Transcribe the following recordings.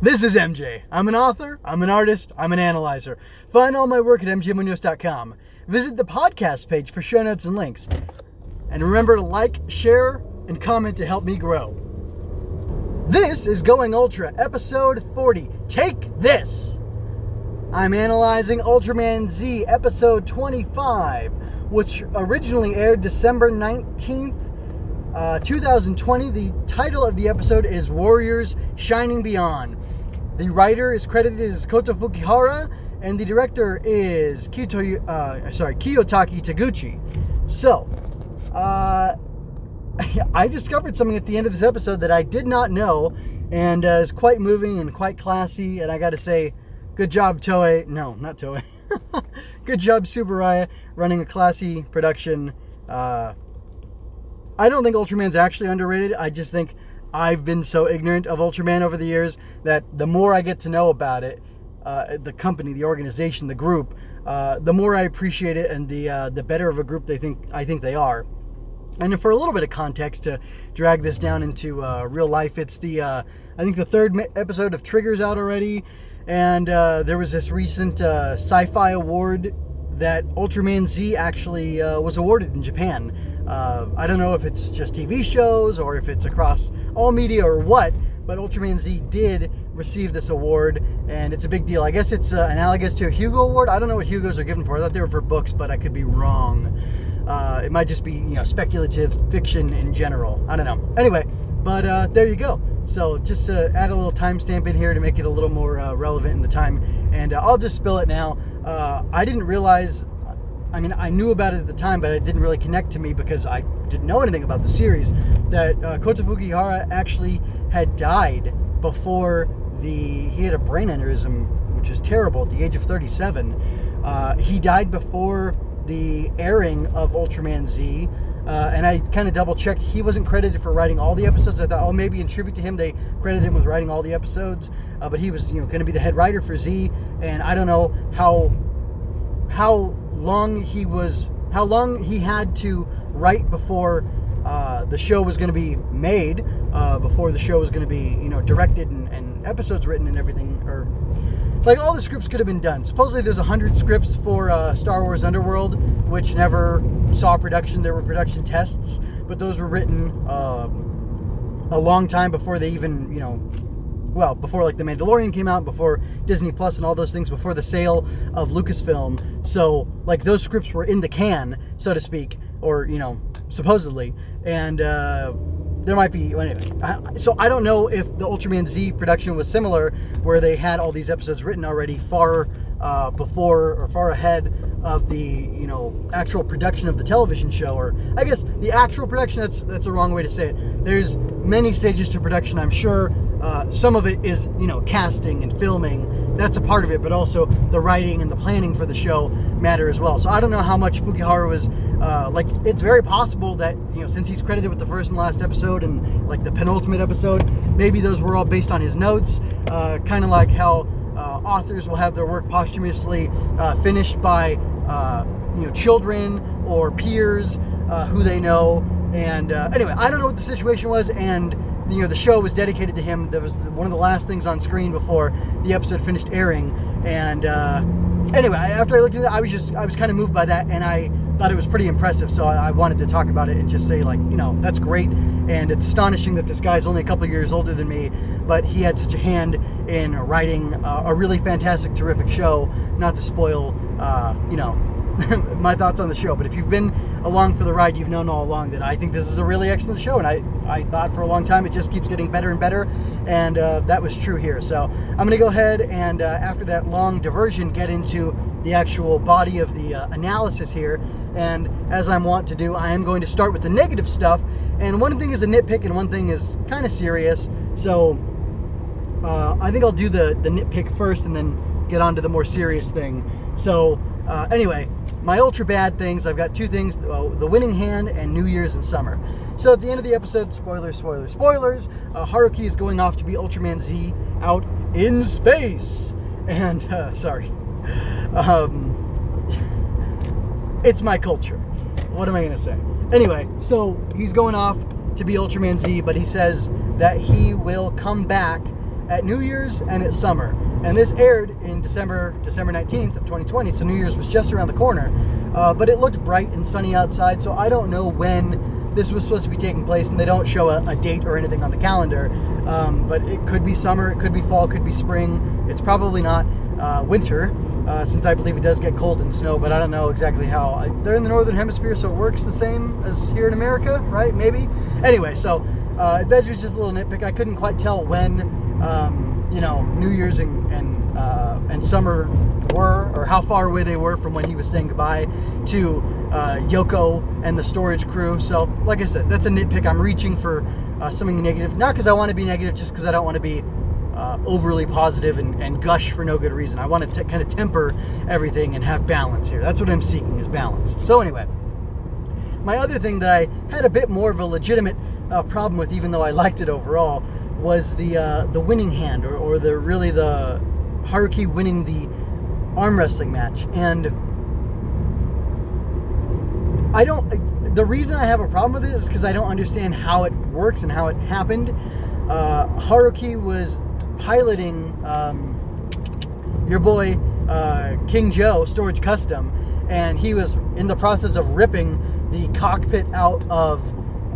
This is MJ. I'm an author, I'm an artist, I'm an analyzer. Find all my work at mjmunoz.com. Visit the podcast page for show notes and links. And remember to like, share, and comment to help me grow. This is Going Ultra, episode 40. Take this! I'm analyzing Ultraman Z, episode 25, which originally aired December 19th, uh, 2020. The title of the episode is Warriors Shining Beyond. The writer is credited as Kota Fukihara, and the director is Kyoto, uh, sorry, Kiyotaka Taguchi. So, uh, I discovered something at the end of this episode that I did not know, and uh, is quite moving and quite classy. And I got to say, good job, Toei. No, not Toei. good job, Tsuburaya, running a classy production. Uh, I don't think Ultraman's actually underrated. I just think I've been so ignorant of Ultraman over the years that the more I get to know about it, uh, the company, the organization, the group, uh, the more I appreciate it, and the uh, the better of a group they think I think they are. And for a little bit of context to drag this down into uh, real life, it's the uh, I think the third episode of Triggers out already, and uh, there was this recent sci-fi award that Ultraman Z actually was awarded in Japan. Uh, I don't know if it's just TV shows or if it's across all media or what, but Ultraman Z did receive this award, and it's a big deal. I guess it's uh, analogous to a Hugo Award. I don't know what Hugos are given for. I thought they were for books, but I could be wrong. Uh, it might just be you know speculative fiction in general. I don't know. Anyway, but uh, there you go. So just to add a little timestamp in here to make it a little more uh, relevant in the time, and uh, I'll just spill it now. Uh, I didn't realize I mean, I knew about it at the time, but it didn't really connect to me because I didn't know anything about the series. That uh, Kota Fukihara actually had died before the he had a brain aneurysm, which is terrible at the age of 37. Uh, he died before the airing of Ultraman Z. Uh, and I kind of double checked. He wasn't credited for writing all the episodes. I thought, oh, maybe in tribute to him, they credited him with writing all the episodes. Uh, but he was, you know, going to be the head writer for Z. And I don't know how how long he was, how long he had to write before uh, the show was going to be made, uh, before the show was going to be, you know, directed and, and, episodes written and everything, or like all the scripts could have been done. Supposedly, there's a hundred scripts for uh, Star Wars Underworld, which never saw production. There were production tests, but those were written um, a long time before they even, you know, well, before like The Mandalorian came out, before Disney Plus and all those things, before the sale of Lucasfilm. So, like, those scripts were in the can, so to speak, or, you know, supposedly. And, uh, there might be anyway. so I don't know if the Ultraman Z production was similar, where they had all these episodes written already far uh, before or far ahead of the you know actual production of the television show, or I guess the actual production. That's that's a wrong way to say it. There's many stages to production, I'm sure. Uh, some of it is, you know, casting and filming. That's a part of it, but also the writing and the planning for the show matter as well. So I don't know how much Fukihara was uh, like. It's very possible that you know, since he's credited with the first and last episode and like the penultimate episode, maybe those were all based on his notes. Uh, kind of like how uh, authors will have their work posthumously uh, finished by uh, you know children or peers who they know. And anyway, I don't know what the situation was, and you know the show was dedicated to him. That was one of the last things on screen before the episode finished airing. And uh, anyway, after I looked at that, I was just I was kind of moved by that, and I thought it was pretty impressive. So I, I wanted to talk about it and just say like you know that's great, and it's astonishing that this guy's only a couple years older than me, but he had such a hand in writing uh, a really fantastic, terrific show. Not to spoil, uh, you know, my thoughts on the show. But if you've been along for the ride, you've known all along that I think this is a really excellent show, and I I thought for a long time it just keeps getting better and better, and uh, that was true here. So I'm going to go ahead and uh, after that long diversion, get into the actual body of the uh, analysis here. And as I'm wont to do, I am going to start with the negative stuff. And one thing is a nitpick, and one thing is kind of serious. So uh, I think I'll do the the nitpick first, and then get on to the more serious thing. So uh, anyway, my ultra bad things. I've got two things: uh, the winning hand and New Year's and summer. So at the end of the episode, spoilers, spoilers, spoilers. Uh, Haruki is going off to be Ultraman Z out in space, and uh, sorry, um, it's my culture. What am I gonna say? Anyway, so he's going off to be Ultraman Z, but he says that he will come back at New Year's and at summer. And this aired in December, December 19th of 2020, so New Year's was just around the corner. Uh, but it looked bright and sunny outside, so I don't know when this was supposed to be taking place, and they don't show a, a date or anything on the calendar. Um, but it could be summer, it could be fall, it could be spring. It's probably not uh, winter, uh, since I believe it does get cold and snow, but I don't know exactly how. I, they're in the northern hemisphere, so it works the same as here in America, right? Maybe. Anyway, so uh, that was just a little nitpick. I couldn't quite tell when, um, you know, New Year's and and, uh, and summer were, or how far away they were from when he was saying goodbye to uh, Yoko and the storage crew. So, like I said, that's a nitpick. I'm reaching for uh, something negative, not because I want to be negative, just because I don't want to be uh, overly positive and, and, gush for no good reason. I want to kind of temper everything and have balance here. That's what I'm seeking is balance. So anyway, my other thing that I had a bit more of a legitimate uh, problem with, even though I liked it overall, was the uh, the winning hand, or, or the really the Haruki winning the arm wrestling match. And I don't. The reason I have a problem with it is because I don't understand how it works and how it happened. Uh, Haruki was piloting um, your boy uh, King Joe Storage Custom, and he was in the process of ripping the cockpit out of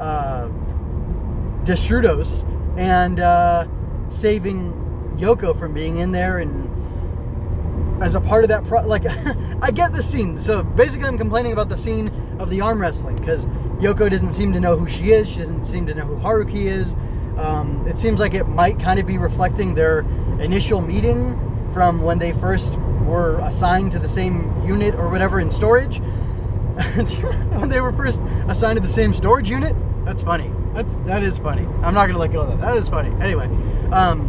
uh, Destrudos and uh, saving Yoko from being in there and as a part of that pro- like I get the scene. So basically I'm complaining about the scene of the arm wrestling because Yoko doesn't seem to know who she is. She doesn't seem to know who Haruki is. Um, it seems like it might kind of be reflecting their initial meeting from when they first were assigned to the same unit or whatever in storage. when they were first assigned to the same storage unit. That's funny. That's that is funny. I'm not gonna let go of that. That is funny. Anyway, um,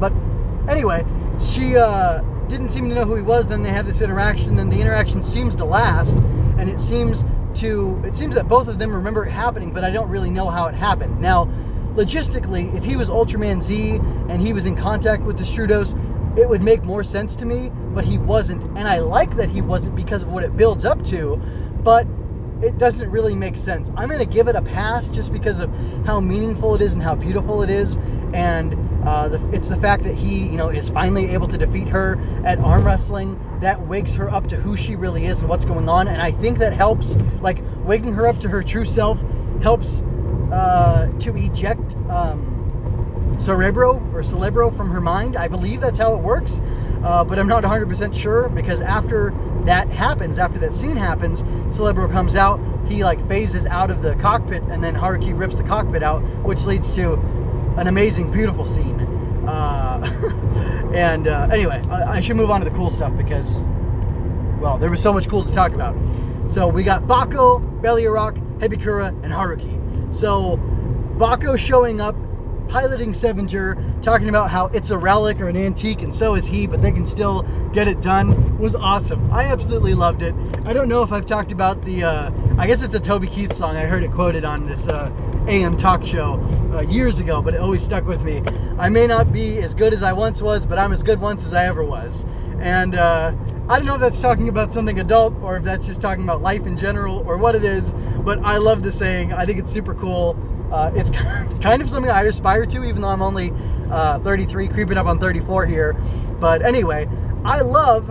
but anyway, she uh, didn't seem to know who he was. Then they have this interaction. Then the interaction seems to last, and it seems to it seems that both of them remember it happening, but I don't really know how it happened. Now logistically, if he was Ultraman Z and he was in contact with Destrudos, it would make more sense to me, but he wasn't. And I like that he wasn't because of what it builds up to, but it doesn't really make sense. I'm going to give it a pass just because of how meaningful it is and how beautiful it is. And uh, the, it's the fact that he, you know, is finally able to defeat her at arm wrestling. That wakes her up to who she really is and what's going on. And I think that helps, like, waking her up to her true self helps uh, to eject um, Cerebro or Celebro from her mind. I believe that's how it works, uh, but I'm not 100% sure because after that happens, after that scene happens, Celebro comes out. He like phases out of the cockpit, and then Haruki rips the cockpit out, which leads to an amazing, beautiful scene. Uh, and uh, anyway, I, I should move on to the cool stuff because, well, there was so much cool to talk about. So we got Bako, Beliarok, Hebikura, and Haruki. So Bako showing up, piloting Sevenger, talking about how it's a relic or an antique, and so is he, but they can still get it done, was awesome. I absolutely loved it. I don't know if I've talked about the, uh, I guess it's a Toby Keith song. I heard it quoted on this uh, AM talk show uh, years ago, but it always stuck with me. I may not be as good as I once was, but I'm as good once as I ever was. And uh, I don't know if that's talking about something adult or if that's just talking about life in general or what it is, but I love the saying. I think it's super cool. Uh, it's kind of something I aspire to, even though I'm only uh, 33, creeping up on 34 here. But anyway, I love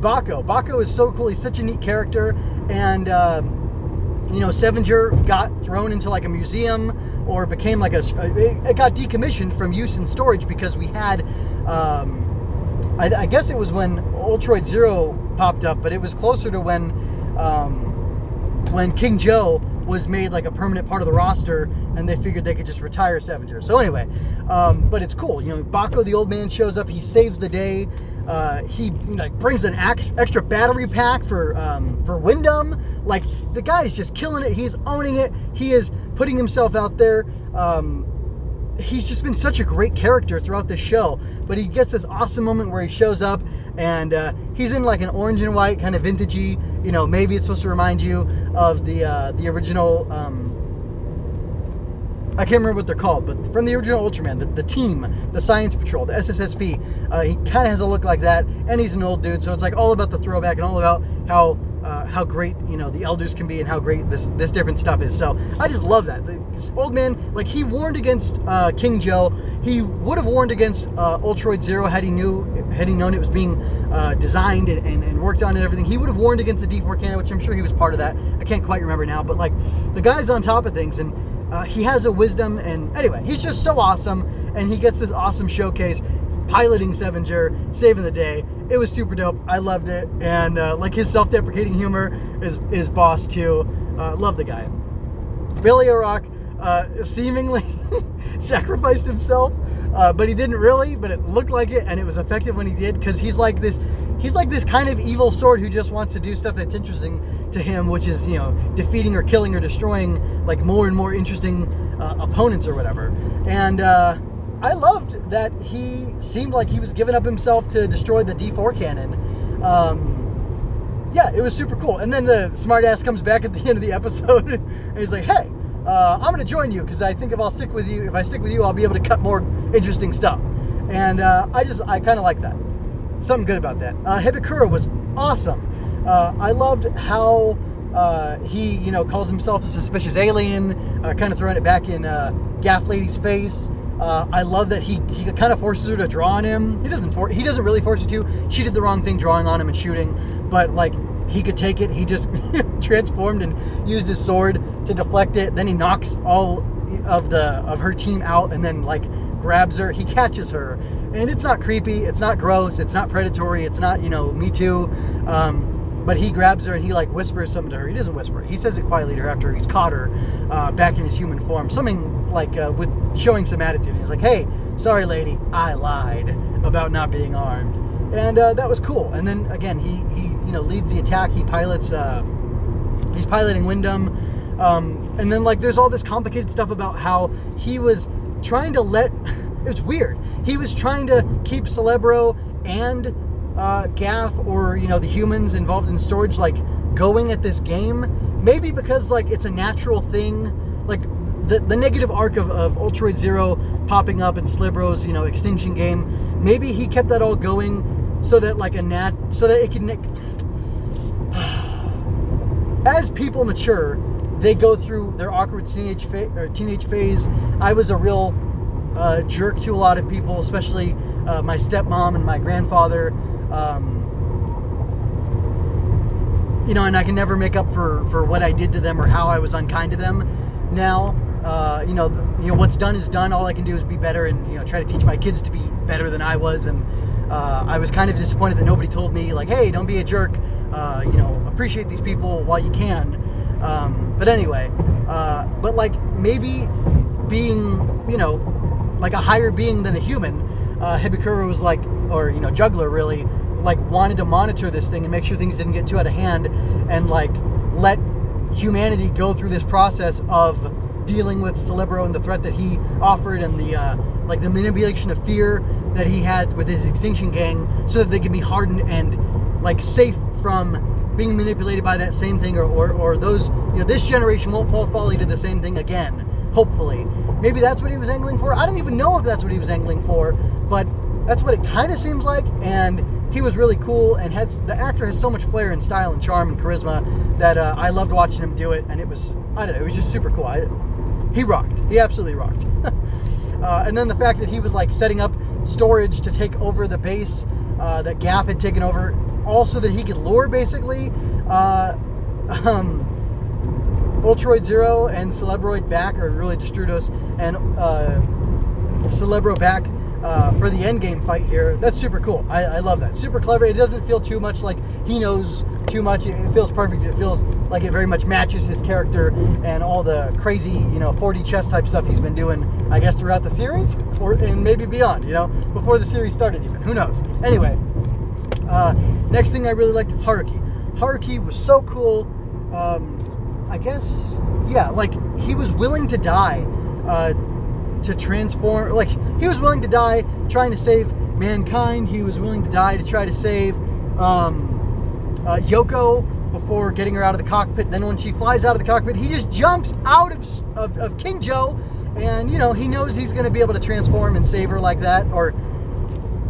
Bako. Bako is so cool. He's such a neat character. And, uh, you know, Sevenger got thrown into like a museum or became like a, it got decommissioned from use and storage because we had, um, I, I, guess it was when Ultroid Zero popped up, but it was closer to when um, when King Joe was made like a permanent part of the roster, and they figured they could just retire Sevenger. So anyway, um, but it's cool. You know, Bako the old man shows up. He saves the day. Uh, he like brings an extra battery pack for um, for Windom. Like the guy is just killing it. He's owning it. He is putting himself out there. Um, he's just been such a great character throughout the show. But he gets this awesome moment where he shows up and uh, he's in like an orange and white kind of vintagey. You know, maybe it's supposed to remind you of the uh, the original. Um, I can't remember what they're called, but from the original Ultraman, the, the team, the Science Patrol, the SSSP, uh, he kind of has a look like that, and he's an old dude, so it's like all about the throwback and all about how uh, how great you know the elders can be and how great this this different stuff is. So I just love that. This old man, like he warned against uh, King Joe. He would have warned against uh, Ultroid Zero had he knew had he known it was being uh, designed and, and, and, worked on and everything. He would have warned against the D4 cannon, which I'm sure he was part of that. I can't quite remember now, but like the guy's on top of things and. Uh, he has a wisdom, and anyway, he's just so awesome, and he gets this awesome showcase piloting Sevenger, saving the day. It was super dope. I loved it, and uh, like his self-deprecating humor is is boss too. Uh, love the guy. Beliarok uh, seemingly sacrificed himself, uh, but he didn't really. But it looked like it, and it was effective when he did because he's like this. He's like this kind of evil sword who just wants to do stuff that's interesting to him, which is you know defeating or killing or destroying like more and more interesting uh, opponents or whatever. And uh, I loved that he seemed like he was giving up himself to destroy the D4 cannon. Um, yeah, it was super cool. And then the smartass comes back at the end of the episode and he's like, "Hey, uh, I'm going to join you because I think if I'll stick with you, if I stick with you, I'll be able to cut more interesting stuff." And uh, I just, I kind of like that. Something good about that. Uh, Hebikura was awesome. Uh, I loved how uh, he, you know, calls himself a suspicious alien, uh, kind of throwing it back in uh, Gaff Lady's face. Uh, I love that he, he kind of forces her to draw on him. He doesn't for, he doesn't really force her to. She did the wrong thing drawing on him and shooting, but like he could take it. He just transformed and used his sword to deflect it. Then he knocks all of the of her team out and then like grabs her. He catches her, and it's not creepy. It's not gross. It's not predatory. It's not you know me too. Um, but he grabs her and he like whispers something to her. He doesn't whisper. He says it quietly to her after he's caught her uh, back in his human form. Something like uh, with showing some attitude. He's like, "Hey, sorry, lady, I lied about not being armed," and uh, that was cool. And then again, he he you know leads the attack. He pilots. Uh, he's piloting Windom, um, and then like there's all this complicated stuff about how he was trying to let. It was weird. He was trying to keep Celebro and uh, Gaff or you know the humans involved in storage like going at this game. Maybe because like it's a natural thing, like the, the negative arc of, of Ultroid Zero popping up in Celebro's you know extinction game. Maybe he kept that all going so that like a nat so that it can. As people mature, they go through their awkward teenage fa- teenage phase. I was a real uh, jerk to a lot of people, especially uh, my stepmom and my grandfather. Um, you know, and I can never make up for, for what I did to them or how I was unkind to them. Now, uh, you know, you know what's done is done. All I can do is be better and you know try to teach my kids to be better than I was. And uh, I was kind of disappointed that nobody told me like, hey, don't be a jerk. Uh, you know, appreciate these people while you can. Um, but anyway, uh, but like maybe being, you know, like a higher being than a human, uh, Hebikura was like, or you know, Juggler really like wanted to monitor this thing and make sure things didn't get too out of hand, and like let humanity go through this process of dealing with Celebro and the threat that he offered and the uh, like the manipulation of fear that he had with his extinction gang so that they can be hardened and like safe from being manipulated by that same thing or, or, or those you know this generation won't fall folly to the same thing again hopefully maybe that's what he was angling for i don't even know if that's what he was angling for but that's what it kind of seems like. And he was really cool and had the actor has so much flair and style and charm and charisma that uh, I loved watching him do it. And it was I don't know, it was just super cool. I, he rocked. He absolutely rocked. uh, and then the fact that he was like setting up storage to take over the base uh, that Gaff had taken over, also that he could lure basically. Uh, um, Ultroid Zero and Celebroid back, or really Destrudos and uh, Celebro back uh, for the end game fight here. That's super cool. I, I, love that. Super clever. It doesn't feel too much like he knows too much. It feels perfect. It feels like it very much matches his character and all the crazy, you know, 4D chess type stuff he's been doing, I guess, throughout the series or and maybe beyond, you know, before the series started even. Who knows? Anyway, uh, next thing I really liked, Haruki. Haruki was so cool. Um, I guess, yeah, like he was willing to die uh, to transform. Like he was willing to die trying to save mankind. He was willing to die to try to save um, uh, Yoko before getting her out of the cockpit. Then when she flies out of the cockpit, he just jumps out of, of, of King Joe, and you know he knows he's going to be able to transform and save her like that, or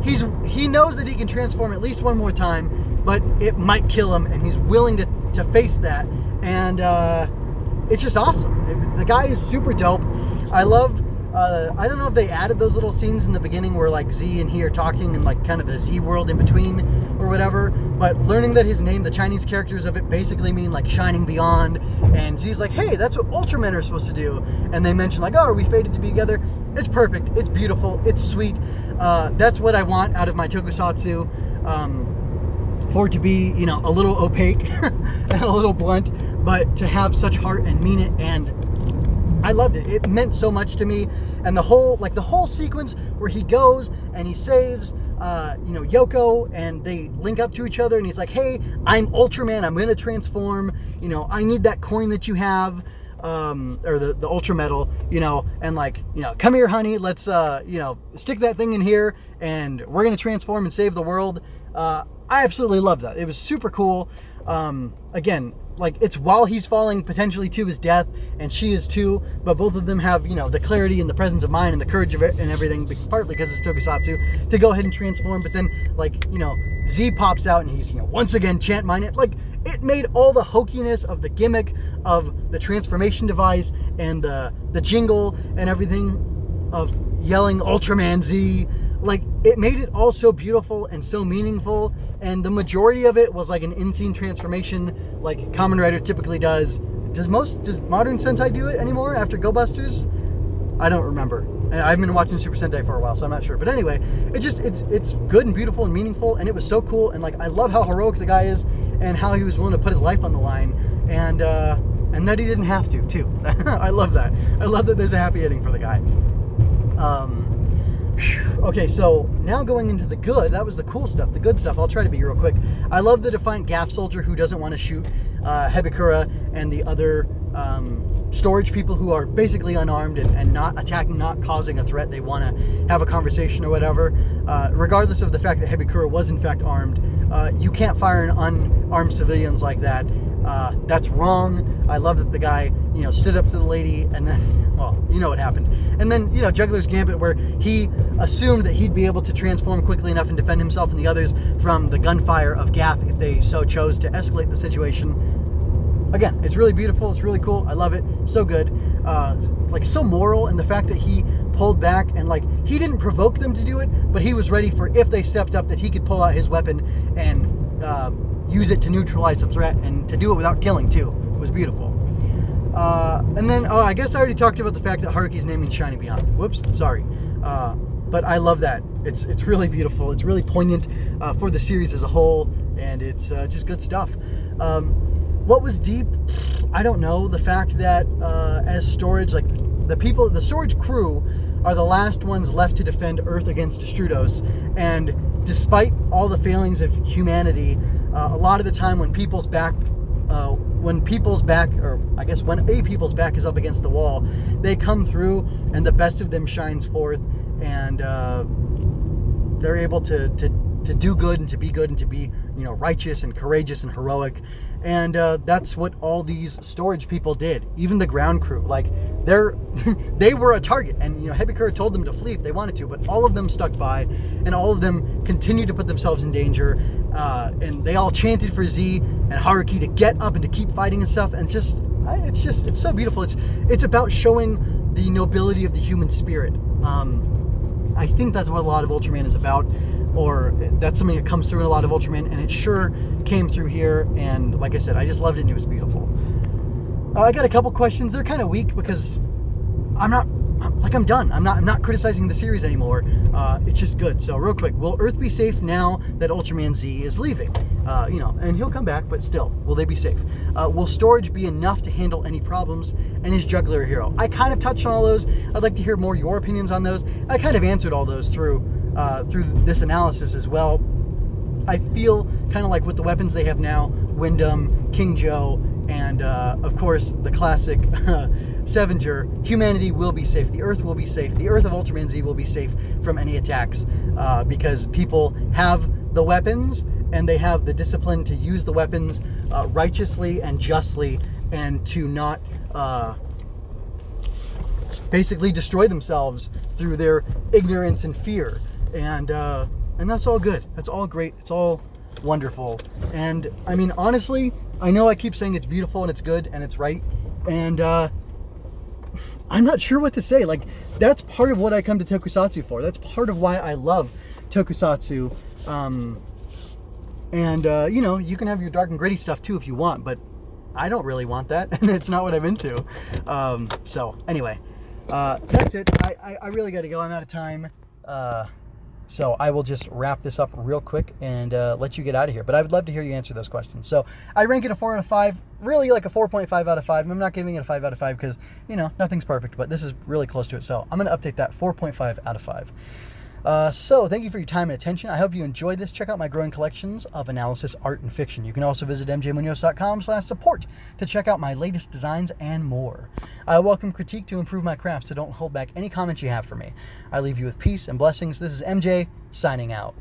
he's he knows that he can transform at least one more time, but it might kill him, and he's willing to to face that, and uh, it's just awesome. It- the guy is super dope. I love. Uh, I don't know if they added those little scenes in the beginning where like Z and he are talking and like kind of the Z world in between or whatever. But learning that his name, the Chinese characters of it basically mean like shining beyond. And Z's like, hey, that's what Ultramen are supposed to do. And they mention like, oh, are we fated to be together? It's perfect. It's beautiful. It's sweet. Uh, that's what I want out of my tokusatsu. Um, for it to be, you know, a little opaque and a little blunt, but to have such heart and mean it and I loved it. It meant so much to me, and the whole like the whole sequence where he goes and he saves, uh, you know, Yoko, and they link up to each other, and he's like, "Hey, I'm Ultraman. I'm gonna transform. You know, I need that coin that you have." Um, or the, the ultra metal, you know, and like, you know, come here, honey, let's, uh, you know, stick that thing in here and we're going to transform and save the world. Uh, I absolutely love that. It was super cool. Um, again, like it's while he's falling potentially to his death, and she is too. But both of them have you know the clarity and the presence of mind and the courage of it and everything, partly because it's Tokusatsu, to go ahead and transform. But then like you know Z pops out and he's you know once again chant mine it like. It made all the hokiness of the gimmick of the transformation device and the the jingle and everything of yelling Ultraman Z. Like it made it all so beautiful and so meaningful. And the majority of it was like an in-scene transformation, like Kamen Rider typically does. Does most does modern Sentai do it anymore after Go Busters? I don't remember. And I've been watching Super Sentai for a while, so I'm not sure. But anyway, it just it's it's good and beautiful and meaningful, and it was so cool. And like I love how heroic the guy is, and how he was willing to put his life on the line, and uh, and that he didn't have to too. I love that. I love that there's a happy ending for the guy. Um. Okay, so now going into the good, that was the cool stuff, the good stuff. I'll try to be real quick. I love the Defiant Gaff soldier who doesn't want to shoot uh, Hebikura and the other um, storage people who are basically unarmed and, and not attacking, not causing a threat. They want to have a conversation or whatever. Uh, regardless of the fact that Hebikura was in fact armed, uh, you can't fire on unarmed civilians like that. Uh, that's wrong. I love that the guy, you know, stood up to the lady and then, well, you know what happened. And then, you know, Juggler's Gambit, where he assumed that he'd be able to transform quickly enough and defend himself and the others from the gunfire of Gaff if they so chose to escalate the situation. Again, it's really beautiful. It's really cool. I love it. So good. Uh, like, so moral. And the fact that he pulled back and, like, he didn't provoke them to do it, but he was ready for if they stepped up that he could pull out his weapon and uh, use it to neutralize the threat and to do it without killing, too. Was beautiful. Uh, and then, oh, I guess I already talked about the fact that Haruki's name means Shining Beyond. Whoops, sorry. Uh, but I love that. It's it's really beautiful. It's really poignant uh, for the series as a whole, and it's uh, just good stuff. Um, what was deep? I don't know. The fact that uh, as storage, like the people, the storage crew are the last ones left to defend Earth against Destrudos, and despite all the failings of humanity, uh, a lot of the time when people's back uh, when people's back, or I guess when a people's back is up against the wall, they come through and the best of them shines forth, and uh, they're able to, to to do good and to be good and to be you know righteous and courageous and heroic, and uh, that's what all these storage people did. Even the ground crew, like they're they were a target, and you know Hebikura told them to flee if they wanted to, but all of them stuck by, and all of them continued to put themselves in danger, uh, and they all chanted for Z and Haruki to get up and to keep fighting and stuff, and just it's just it's so beautiful. It's it's about showing the nobility of the human spirit. Um, I think that's what a lot of Ultraman is about, or that's something that comes through in a lot of Ultraman, and it sure came through here. And like I said, I just loved it, and it was beautiful. Uh, I got a couple questions. They're kind of weak because I'm not like I'm done. I'm not I'm not criticizing the series anymore. Uh, it's just good. So real quick, will Earth be safe now that Ultraman Z is leaving? Uh, you know, and he'll come back, but still, will they be safe? Uh, will storage be enough to handle any problems? And is Juggler a hero? I kind of touched on all those. I'd like to hear more your opinions on those. I kind of answered all those through uh, through this analysis as well. I feel kind of like with the weapons they have now, Windom, King Joe, and uh, of course the classic Sevenger, humanity will be safe. The Earth will be safe. The Earth of Ultraman Z will be safe from any attacks uh, because people have the weapons and they have the discipline to use the weapons uh, righteously and justly and to not uh, basically destroy themselves through their ignorance and fear. And uh, and that's all good. That's all great. It's all wonderful. And I mean, honestly, I know I keep saying it's beautiful and it's good and it's right, and uh, I'm not sure what to say. Like that's part of what I come to Tokusatsu for. That's part of why I love Tokusatsu. Um, and uh, you know, you can have your dark and gritty stuff too if you want, but I don't really want that, and it's not what I'm into. Um, so anyway, uh, that's it. I, I, I really got to go. I'm out of time. Uh, so I will just wrap this up real quick and uh, let you get out of here. But I would love to hear you answer those questions. So I rank it a four out of five, really like a 4.5 out of five. I'm not giving it a five out of five because, you know, nothing's perfect, but this is really close to it. So I'm going to update that 4.5 out of five. Uh, so, thank you for your time and attention. I hope you enjoyed this. Check out my growing collections of analysis, art, and fiction. You can also visit mjmunoz.com slash support to check out my latest designs and more. I welcome critique to improve my craft, so don't hold back any comments you have for me. I leave you with peace and blessings. This is MJ, signing out.